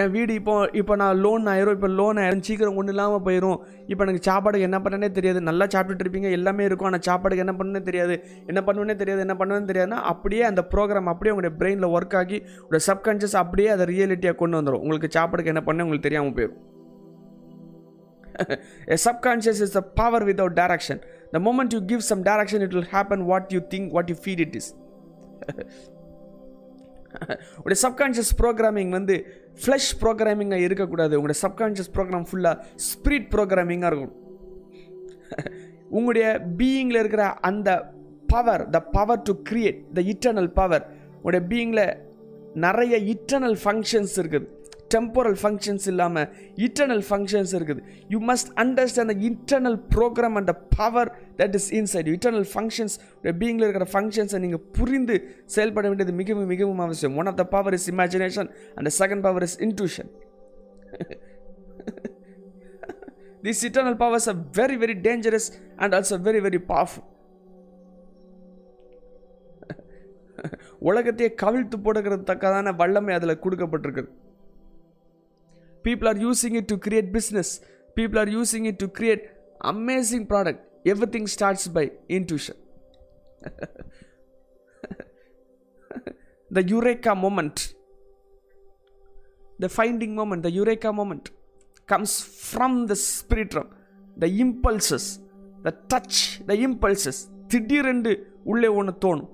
Speaker 1: என் வீடு இப்போ இப்போ நான் லோன் ஆயிரும் இப்போ லோன் ஆயிரும் சீக்கிரம் ஒன்றும் இல்லாமல் போயிடும் இப்போ எனக்கு சாப்பாடுக்கு என்ன பண்ணனே தெரியாது. நல்லா சாப்பிட்டுட்டு இருப்பீங்க எல்லாமே இருக்கும். ஆனால் சாப்பாடுக்கு என்ன பண்ணனே தெரியாது. என்ன பண்ணுவேனே தெரியாது என்ன பண்ணுவேன்னு தெரியாதுன்னா அப்படியே அந்த ப்ரோக்ராம் அப்படியே உங்களுடைய பிரெயினில் ஒர்க் ஆகி உங்களோட சப்கான்ஷியஸ் அப்படியே அதை ரியாலிட்டியாக கொண்டு வந்துடும் உங்களுக்கு சாப்பாடுக்கு என்ன பண்ண உங்களுக்கு தெரியாமல் போயிடும் subconscious is a power power direction direction. The you give give some direction it will happen what you think what you feed it உடைய சப்கான்ஷியஸ் ப்ரோக்ராமிங் வந்து ஃப்ளஷ் ப்ரோக்ராமிங்காக இருக்கக்கூடாது. உங்களுடைய சப்கான்ஷியஸ் ப்ரோக்ராம் ஃபுல்லாக ஸ்பிரிட் ப்ரோக்ராமிங்காக இருக்கும். உங்களுடைய பீயிங்கில் இருக்கிற அந்த power the power to create the eternal power உங்களுடைய பீயிங்கில் நிறைய இட்டர்னல் ஃபங்க்ஷன்ஸ் இருக்குது. டெம்போரல் ஃபங்க்ஷன்ஸ் இல்லாமல் இன்டர்னல் ஃபங்க்ஷன்ஸ் இருக்குது. You must understand the internal program and the power that is inside internal functions பீயிங்கில் இருக்கிற ஃபங்க்ஷன்ஸை நீங்கள் புரிந்து செயல்பட வேண்டியது மிகவும் மிகவும் அவசியம். One of the power is imagination and second power is intuition this eternal powers are very very dangerous and also very very powerful உலகத்தையே கவிழ்த்து போடுகிறதுக்கான வல்லமை அதில் கொடுக்கப்பட்டிருக்குது. People are using it to create business people are using it to create amazing product everything starts by intuition the eureka moment the finding moment the eureka moment comes from the spirit realm the impulses the touch the impulses திடீரென்று உள்ளே ஒன்று தோணும்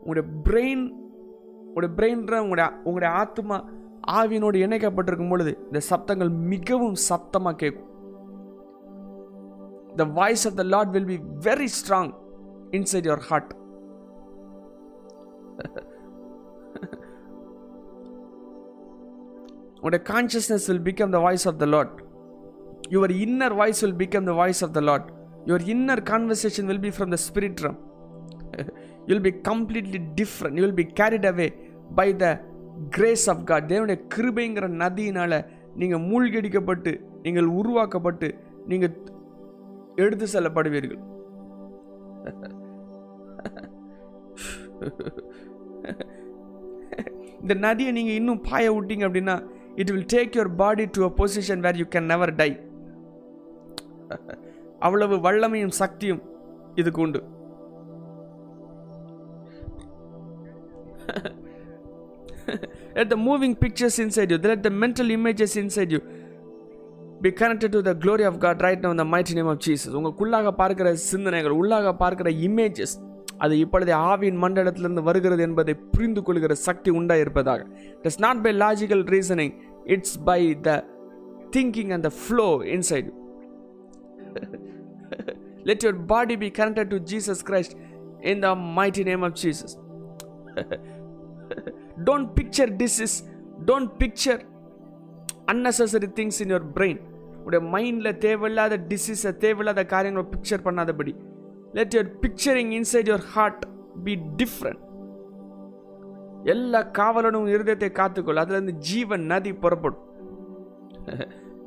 Speaker 1: உங்களுடைய brain உங்களுடைய பிரெயின்ற உங்களுடைய உங்களுடைய ஆத்மா ஆவியினோடு இணைக்கப்பட்டிருக்கும் பொழுது இந்த சப்தங்கள் மிகவும் சத்தமாக கேட்கும். The voice of the Lord will be very strong inside your heart உங்களுடைய consciousness will become the voice of the Lord your inner voice will become the voice of the Lord your inner conversation will be from the spirit rum you'll be completely different you will be carried away by the grace of God தேவனுடைய கிருபைங்கிற நதியினால் நீங்கள் மூழ்கடிக்கப்பட்டு நீங்கள் உருவாக்கப்பட்டு நீங்கள் எடுத்து செல்லப்படுவீர்கள். இந்த நதியை நீங்கள் இன்னும் பாய விட்டீங்க அப்படின்னா it will take your body to a position where you can never die அவ்வளவு வல்லமையும் சக்தியும் இதுக்கு உண்டு. let the moving pictures inside you. Let the mental images inside you be connected to the glory of God right now in the mighty name of Jesus. உங்களுக்குள்ளாக பார்க்கிற சிந்தனைகள் உள்ளாக பார்க்கிற images அது இப்பொழுதே ஆவியின் மண்டலத்திலிருந்து வருகிறது என்பதை புரிந்து கொள்கிற சக்தி உண்டாயிருப்பதாக. It's not by logical reasoning it's by the thinking and the flow inside let your body be connected to Jesus Christ in the mighty name of Jesus don't picture disease don't picture unnecessary things in your brain உடைய மைண்டில் தேவையில்லாத டிசீஸை தேவையில்லாத காரியங்களை picture பண்ணாதபடி. Let your picturing inside your heart be different எல்லா காவலனும் இருதயத்தை காத்துக்கொள். அதுலேருந்து ஜீவன் நதி புறப்படும்.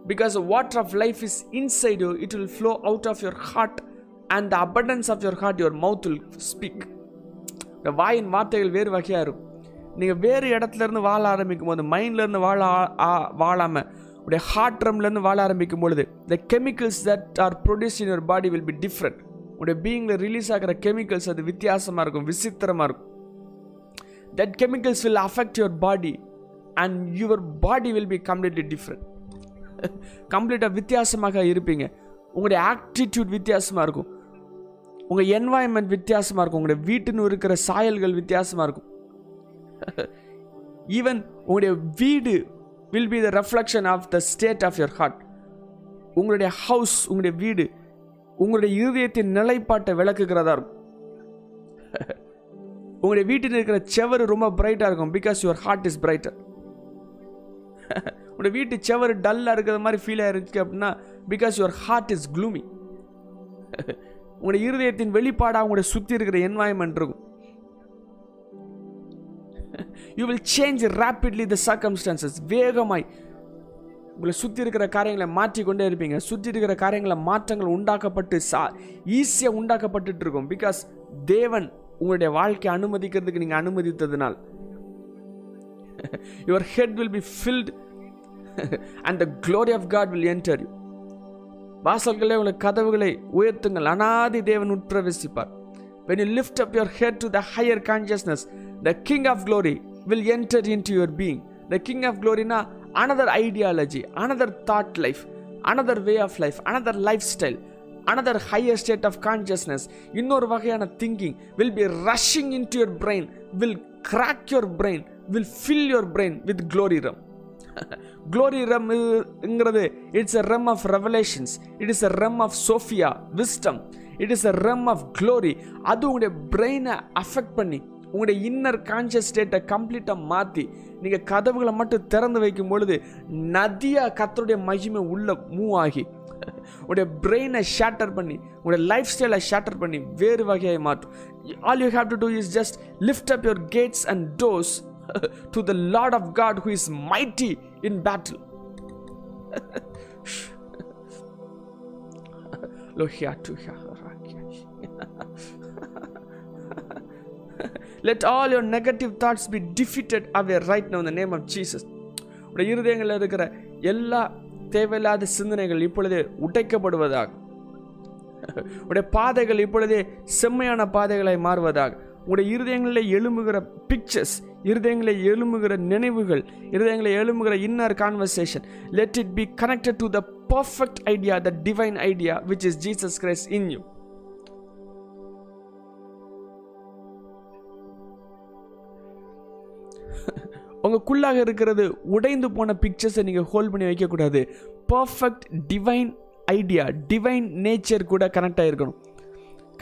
Speaker 1: Because water of life is inside you it will flow out of your heart and the abundance of your heart your mouth will speak வாயின் வார்த்தைகள் வேறு வகையாக இருக்கும். நீங்கள் வேறு இடத்துல இருந்து வாழ ஆரம்பிக்கும் போது மைண்ட்லேருந்து வாழ வாழாமல் உடைய ஹார்ட் ட்ரம்லேருந்து வாழ ஆரம்பிக்கும் பொழுது the chemicals that are produce in your body will be different உடைய பீயிங்கில் ரிலீஸ் ஆகிற கெமிக்கல்ஸ் அது வித்தியாசமாக இருக்கும் விசித்திரமாக இருக்கும். That chemicals will affect your body and your body will be completely different கம்ப்ளீட்டாக வித்தியாசமாக இருப்பீங்க. உங்களுடைய ஆக்டிடியூட் வித்தியாசமாக இருக்கும். உங்கள் என்வாயன்மெண்ட் வித்தியாசமாக இருக்கும். உங்களுடைய வீட்டுன்னு இருக்கிற சாயல்கள் வித்தியாசமாக இருக்கும். ஈவன் உங்களுடைய வீடு will be the reflection of the state of your heart உங்களுடைய ஹவுஸ் உங்களுடைய வீடு உங்களுடைய இருதயத்தின் நிலைப்பாட்டை விளக்குகிறதா இருக்கும். உங்களுடைய வீட்டில் இருக்கிற செவர் ரொம்ப பிரைட்டாக இருக்கும் because your heart is brighter உங்களுடைய வீட்டு செவர் டல்லாக இருக்கிற மாதிரி ஃபீல் ஆயிருக்கு அப்படின்னா because your heart is gloomy உங்களுடைய இருதயத்தின் வெளிப்பாடாக உங்களுடைய சுற்றி இருக்கிற என்வாயன்மெண்ட் இருக்கும். You will change rapidly the circumstances வேகமாய். உங்களை சுற்றி இருக்கிற காரியங்களை மாற்றிக்கொண்டே இருப்பீங்க. சுற்றி இருக்கிற காரியங்களை மாற்றங்கள் உண்டாக்கப்பட்டு சா ஈஸியாக உண்டாக்கப்பட்டுட்டு இருக்கும். பிகாஸ் தேவன் உங்களுடைய வாழ்க்கையை அனுமதிக்கிறதுக்கு நீங்கள் அனுமதித்ததுனால். Your head will be filled and the glory of God will enter you வாசல்களே உங்களை கதவுகளை உயர்த்துங்கள். அனாதி தேவன் உட்பிரவேசிப்பார். You lift up your head to the higher consciousness the king of glory will enter into your being the king of க்ளோரினா another ideology another thought life another way of life another life style another higher state of consciousness இன்னொரு வகையான thinking will be rushing into your brain will crack your brain will fill your brain with glory realm glory ரம்ங்கிறது it's a realm of revelations it is a realm of Sophia wisdom it is a realm of glory அது உங்களுடைய பிரெயினை affect பண்ணி உங்களுடைய inner conscious ஸ்டேட்டை கம்ப்ளீட்டாக மாற்றி நீங்கள் கதவுகளை மட்டும் திறந்து வைக்கும் பொழுது நதியாக கத்தருடைய மகிமை உள்ளே மூவ் ஆகி உடைய பிரெயினை ஷேட்டர் பண்ணி உடைய லைஃப் ஸ்டைலை ஷேட்டர் பண்ணி வேறு வகையாக மாற்றும். All you have to do is just lift up your gates and doors to the lord of God who is mighty in battle to here let all your negative thoughts be defeated away right now in name of Jesus உடைய இருதயங்களில் இருக்கிற எல்லா தேவையில்லாத சிந்தனைகள் இப்பொழுதே உடைக்கப்படுவதாக. உடைய பாதைகள் இப்பொழுதே செம்மையான பாதைகளை மாறுவதாக. உடைய இருதயங்களில் எழும்புகிற பிக்சர்ஸ் இருதயங்களில் எழும்புகிற நினைவுகள் இருதயங்களில் எழும்புகிற inner conversation let it be connected to the perfect idea the divine idea which is Jesus Christ in you உங்களுக்குள்ளாக இருக்கிறது உடைந்து போன பிக்சர்ஸை நீங்கள் ஹோல்ட் பண்ணி வைக்கக்கூடாது. Perfect divine idea divine nature கூட connect ஆகிருக்கணும்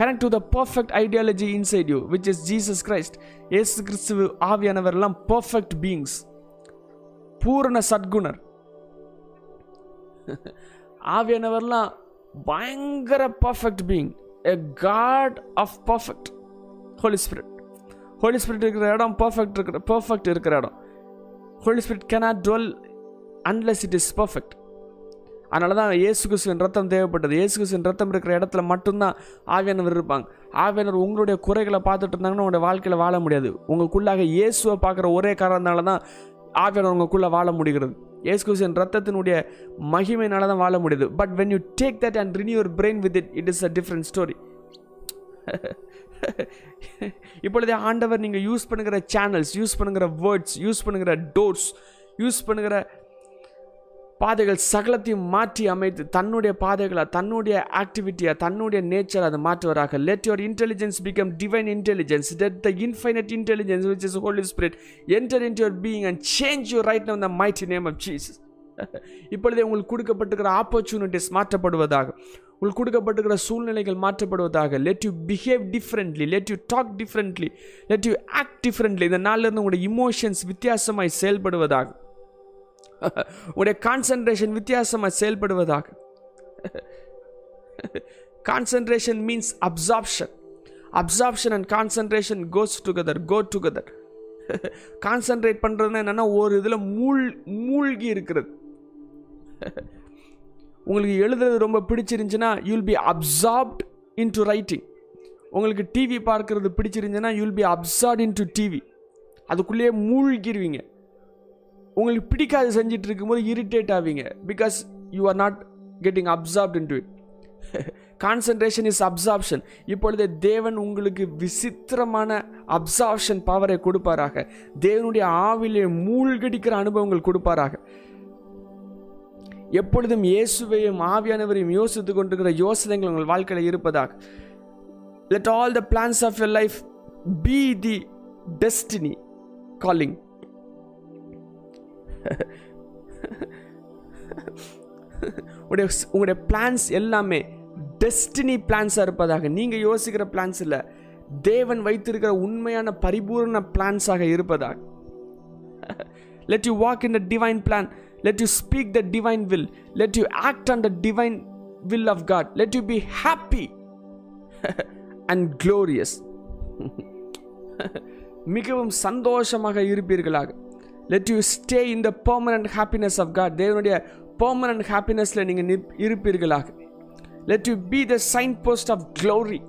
Speaker 1: connect to the perfect ideology inside you which is Jesus Christ ஏசு கிறிஸ்துவ ஆவியானவரெல்லாம் பர்ஃபெக்ட் பீயிங்ஸ் பூரண சத்குணர். ஆவியானவர்லாம் பயங்கர perfect being a God of perfect holy spirit holy spirit இருக்கிற இடம் பர்ஃபெக்ட் இருக்கிற பர்ஃபெக்ட் இருக்கிற இடம். Holy spirit cannot dwell unless it is perfect அதனால தான் இயேசு கிறிஸ்துவின் ரத்தம் தேவைப்பட்டது. இயேசு கிறிஸ்துவின் ரத்தம் இருக்கிற இடத்துல மட்டும்தான் ஆவியானவர் இருப்பாங்க. ஆவியானவர் உங்களுடைய குறைகளை பார்த்துட்டு இருந்தாங்கன்னா உங்களுடைய வாழ்க்கையில் வாழ முடியாது. உங்களுக்குள்ளாக இயேசுவை பார்க்குற ஒரே காரணத்தால தான் ஆவியானவர் உங்களுக்குள்ளே வாழ முடிகிறது. இயேசு கிறிஸ்துவின் ரத்தத்தினுடைய மகிமையினால தான் வாழ முடியுது. But when you take that and renew your brain with it it is a different story இப்பொழுதே ஆண்டவர் நீங்கள் யூஸ் பண்ணுகிற சேனல்ஸ் யூஸ் பண்ணுகிற வேர்ட்ஸ் யூஸ் பண்ணுகிற டோர்ஸ் யூஸ் பண்ணுகிற பாதைகள் சகலத்தையும் மாற்றி அமைத்து தன்னுடைய பாதைகளாக தன்னுடைய ஆக்டிவிட்டியாக தன்னுடைய நேச்சர் அதை மாற்றுவராக. Let your intelligence become divine intelligence let the infinite intelligence which is holy spirit enter in your being and change your right now the mighty name of Jesus இப்பொழுதே உங்களுக்கு கொடுக்கப்பட்டிருக்கிற ஆப்பர்ச்சுனிட்டிஸ் மாற்றப்படுவதாக. உங்களுக்கு கொடுக்கப்பட்டிருக்கிற சூழ்நிலைகள் மாற்றப்படுவதாக. Let you behave differently let you talk differently let you act differently இந்த நாளிலிருந்து உங்களுடைய இமோஷன்ஸ் வித்தியாசமாய் செயல்படுவதாக. உங்களுடைய கான்சன்ட்ரேஷன் வித்தியாசமாக செயல்படுவதாக. Concentration means absorption absorption and concentration goes together go together concentrate பண்ணுறதுனா என்னென்னா ஒரு இதில் மூழ் மூழ்கி இருக்கிறது. உங்களுக்கு எழுதுறது ரொம்ப பிடிச்சிருந்துச்சுன்னா you'll be absorbed into writing உங்களுக்கு டிவி பார்க்குறது பிடிச்சிருந்துச்சுன்னா you'll be absorbed into TV அதுக்குள்ளேயே மூழ்கிடுவீங்க உங்களுக்கு பிடிக்காது செஞ்சுட்டு இருக்கும்போது இரிட்டேட் ஆவீங்க. Because you are not getting absorbed into it concentration is absorption இப்பொழுது தேவன் உங்களுக்கு விசித்திரமான அப்சார்ப்ஷன் பவரை கொடுப்பாராக. தேவனுடைய ஆவிலே மூழ்கடிக்கிற அனுபவங்கள் கொடுப்பாராக. எப்பொழுதும் இயேசுவையும் ஆவியானவரையும் யோசித்து கொண்டிருக்கிற யோசனைகள் உங்கள் வாழ்க்கையில் இருப்பதாக. Let all the plans of your life be the destiny calling உங்களுடைய உங்களுடைய பிளான்ஸ் எல்லாமே டெஸ்டினி பிளான்ஸாக இருப்பதாக. நீங்கள் யோசிக்கிற பிளான்ஸ் இல்லை. தேவன் வைத்திருக்கிற உண்மையான பரிபூர்ண பிளான்ஸாக இருப்பதாக. Let you walk in the divine plan let you speak the divine will Let you act on the divine will of God Let you be happy and glorious மிகவும் சந்தோஷமாக இருப்பீர்களாக. Let you stay in the permanent happiness of God தேவனுடைய permanent ஹாப்பினஸில் நீங்கள் இருப்பீர்களாக. Let you be the signpost of glory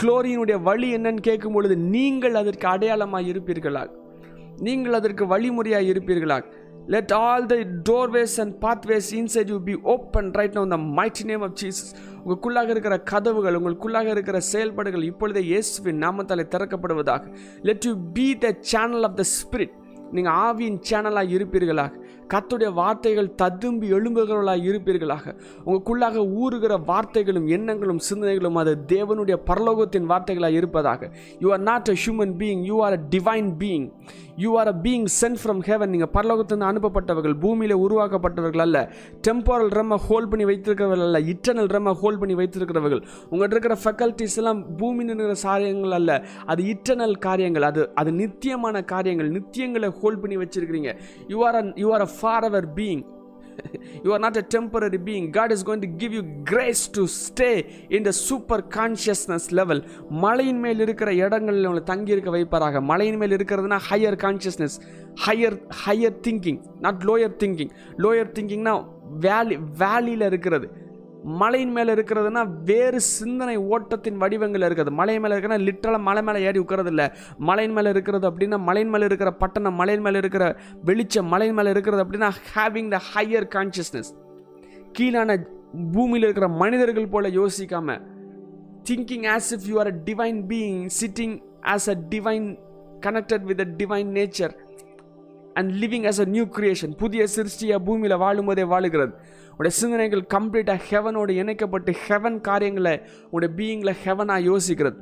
Speaker 1: க்ளோரியினுடைய வழி என்னன்னு கேட்கும் பொழுது நீங்கள் அதற்கு அடையாளமாக இருப்பீர்களாக. நீங்கள் அதற்கு வழிமுறையாக இருப்பீர்களாக. Let all the doorways and pathways inside you be open right now the mighty name of Jesus உங்களுக்குள்ளாக இருக்கிற கதவுகள் உங்களுக்குள்ளாக இருக்கிற செயல்பாடுகள் இப்பொழுதே இயேசுவின் நாமத்தாலே திறக்கப்படுவதாக. Let you be the channel of the spirit நீங்கள் ஆவியின் சேனலாக இருப்பீர்களாக. கத்துடைய வார்த்தைகள் ததும்பி எழும்புகிறவர்களாக இருப்பீர்களாக. உங்களுக்குள்ளாக ஊறுகிற வார்த்தைகளும் எண்ணங்களும் சிந்தனைகளும் அது தேவனுடைய பரலோகத்தின் வார்த்தைகளாக இருப்பதாக. You are not a human being you are a divine being you are a being sent from heaven நீங்கள் பரலோகத்திலிருந்து அனுப்பப்பட்டவர்கள் பூமியில் உருவாக்கப்பட்டவர்கள் அல்ல. டெம்போரல் ரம்ம ஹோல்ட் பண்ணி வைத்திருக்கிறவர்கள் அல்ல. இட்டர்னல் ரம்ம ஹோல்ட் பண்ணி வைத்திருக்கிறவர்கள். உங்கள்கிட்ட இருக்கிற ஃபெக்கல்டிஸ் எல்லாம் பூமி இருக்கிற சாரியங்கள் அல்ல. அது இட்டர்னல் காரியங்கள். அது அது நித்தியமான காரியங்கள். நித்தியங்களை ஹோல்ட் பண்ணி வச்சிருக்கிறீங்க. You are a you are a forever being. Being you are not a temporary being. God is going to give you grace to stay in the super consciousness level. மலையின் மேல் இருக்கிற இடங்களில் உங்களை தங்கி இருக்க வைப்பாராக. மலையின் மேல் இருக்கிறதுனா higher consciousness higher higher thinking not lower thinking lower திங்கிங்னா valley வேலியில் இருக்கிறது. மலையின் மேலே இருக்கிறதுனா வேறு சிந்தனை ஓட்டத்தின் வடிவங்கள் இருக்குது. மலை மேலே இருக்கிறனா லிட்டரலாக மலை மேலே ஏறி உட்கறது இல்லை மலையின் மேலே இருக்கிறது அப்படின்னா மலையின் மேலே இருக்கிற பட்டணம் மலையின் மேலே இருக்கிற வெளிச்சம் மலையின் மேலே இருக்கிறது அப்படின்னா ஹேவிங் த ஹையர் கான்சியஸ்னஸ் கீழான பூமியில் இருக்கிற மனிதர்கள் போல யோசிக்காம thinking as if you are a divine being sitting as a divine connected with a divine nature and living as a new creation புதிய சிருஷ்டியாக பூமியில் வாழும்போதே வாழுகிறது. உடைய சிந்தனைகள் கம்ப்ளீட்டாக ஹெவனோடு இணைக்கப்பட்டு ஹெவன் காரியங்களை உடைய பீயிங்கில் ஹெவனாக யோசிக்கிறது.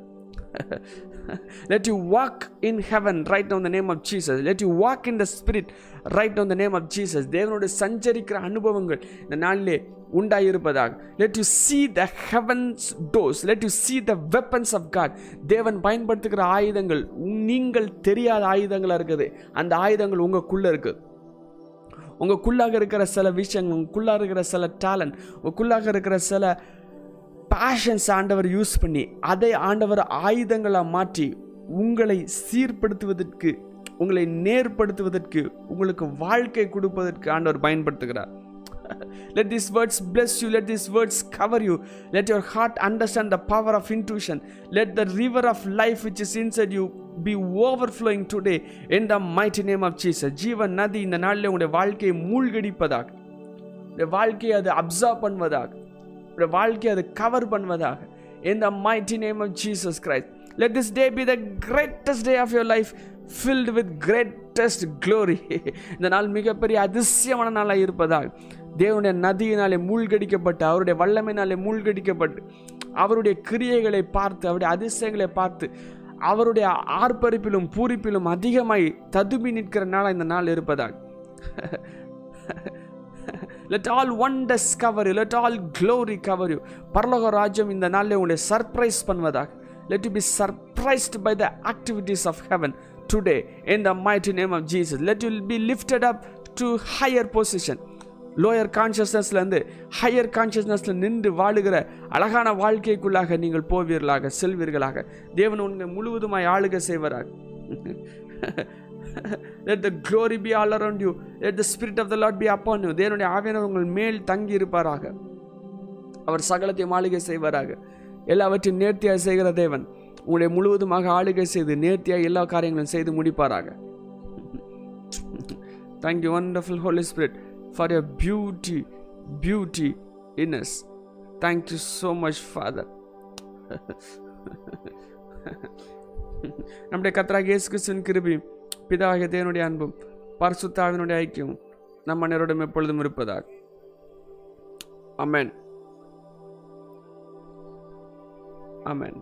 Speaker 1: Let you walk in heaven right on the name of Jesus let you walk in the spirit right on the name of Jesus தேவனோட சஞ்சரிக்கிற அனுபவங்கள் இந்த நாளிலே உண்டாயிருப்பதாக. Let you see the heavens doors let you see the weapons of God தேவன் பயன்படுத்துகிற ஆயுதங்கள் நீங்கள் தெரியாத ஆயுதங்களாக இருக்குது. அந்த ஆயுதங்கள் உங்களுக்குள்ளே இருக்குது. உங்களுக்குள்ளாக இருக்கிற சில விஷயங்கள் உங்களுக்குள்ளாக இருக்கிற சில டேலண்ட் உங்களுக்குள்ளாக இருக்கிற சில பேஷன்ஸ் ஆண்டவர் யூஸ் பண்ணி அதை ஆண்டவர் ஆயுதங்களாக மாற்றி உங்களை சீர்படுத்துவதற்கு உங்களை நேர்படுத்துவதற்கு உங்களுக்கு வாழ்க்கை கொடுப்பதற்கு ஆண்டவர் பயன்படுத்துகிறார். Let these words bless you let these words cover you let your heart understand the power of intuition let the river of life which is inside you be overflowing today in the mighty name of Jesus. ஜீவன் நதி இந்த நாளில் உங்களுடைய வாழ்க்கையை மூழ்கடிப்பதாக உடைய வாழ்க்கையை அது observe பண்ணுவதாக உடைய வாழ்க்கையை அது கவர் பண்ணுவதாக in the mighty name of Jesus Christ. Let this day be the greatest day of your life filled with greatest glory இந்த நாள் மிகப்பெரிய அதிசயமான நாளாக இருப்பதாக தேவனுடைய நதியினாலே மூழ்கடிக்கப்பட்டு அவருடைய வல்லமையினாலே மூழ்கடிக்கப்பட்டு அவருடைய கிரியைகளை பார்த்து அவருடைய அதிசயங்களை பார்த்து அவருடைய ஆர்ப்பரிப்பிலும் பூரிப்பிலும் அதிகமாய் ததும்பி நிற்கிற நாளாக இந்த நாள் இருப்பதாக let all wonders cover you let all glory cover you பரலோக ராஜ்யம் இந்த நாளில் உங்களை surprise பண்ணுவதாக. Let you be surprised by the activities of heaven today in the mighty name of Jesus let you be lifted up to higher position lower கான்ஷியஸ்னஸ்லேருந்து higher கான்ஷியஸ்னஸில் நின்று வாழுகிற அழகான வாழ்க்கைக்குள்ளாக நீங்கள் போவீர்களாக செல்வீர்களாக. தேவன் உங்களை முழுவதுமாய் ஆளுக செய்வராக. Let the glory be all around you let the spirit of the lord be upon you தேவனுடைய ஆவியானவர் உங்கள் மேல் தங்கி இருப்பாராக அவர் சகலத்தையும் ஆளுகை செய்வாராக. எல்லாவற்றையும் நேர்த்தியாக செய்கிற தேவன் உங்களை முழுவதுமாக ஆளுகை செய்து நேர்த்தியாக எல்லா காரியங்களும் செய்து முடிப்பாராக. Thank you wonderful holy spirit for your beauty beauty in us. Thank you so much father. நம்முடைய கத்தராக இயேசு கிறிஸ்துவின் கிருபி பிதாகிய தேவனுடைய அன்பும் பரிசுத்தாவினுடைய ஐக்கியம் நம் அனைவரோடும் எப்பொழுதும் இருப்பதாக. அமேன் அமேன்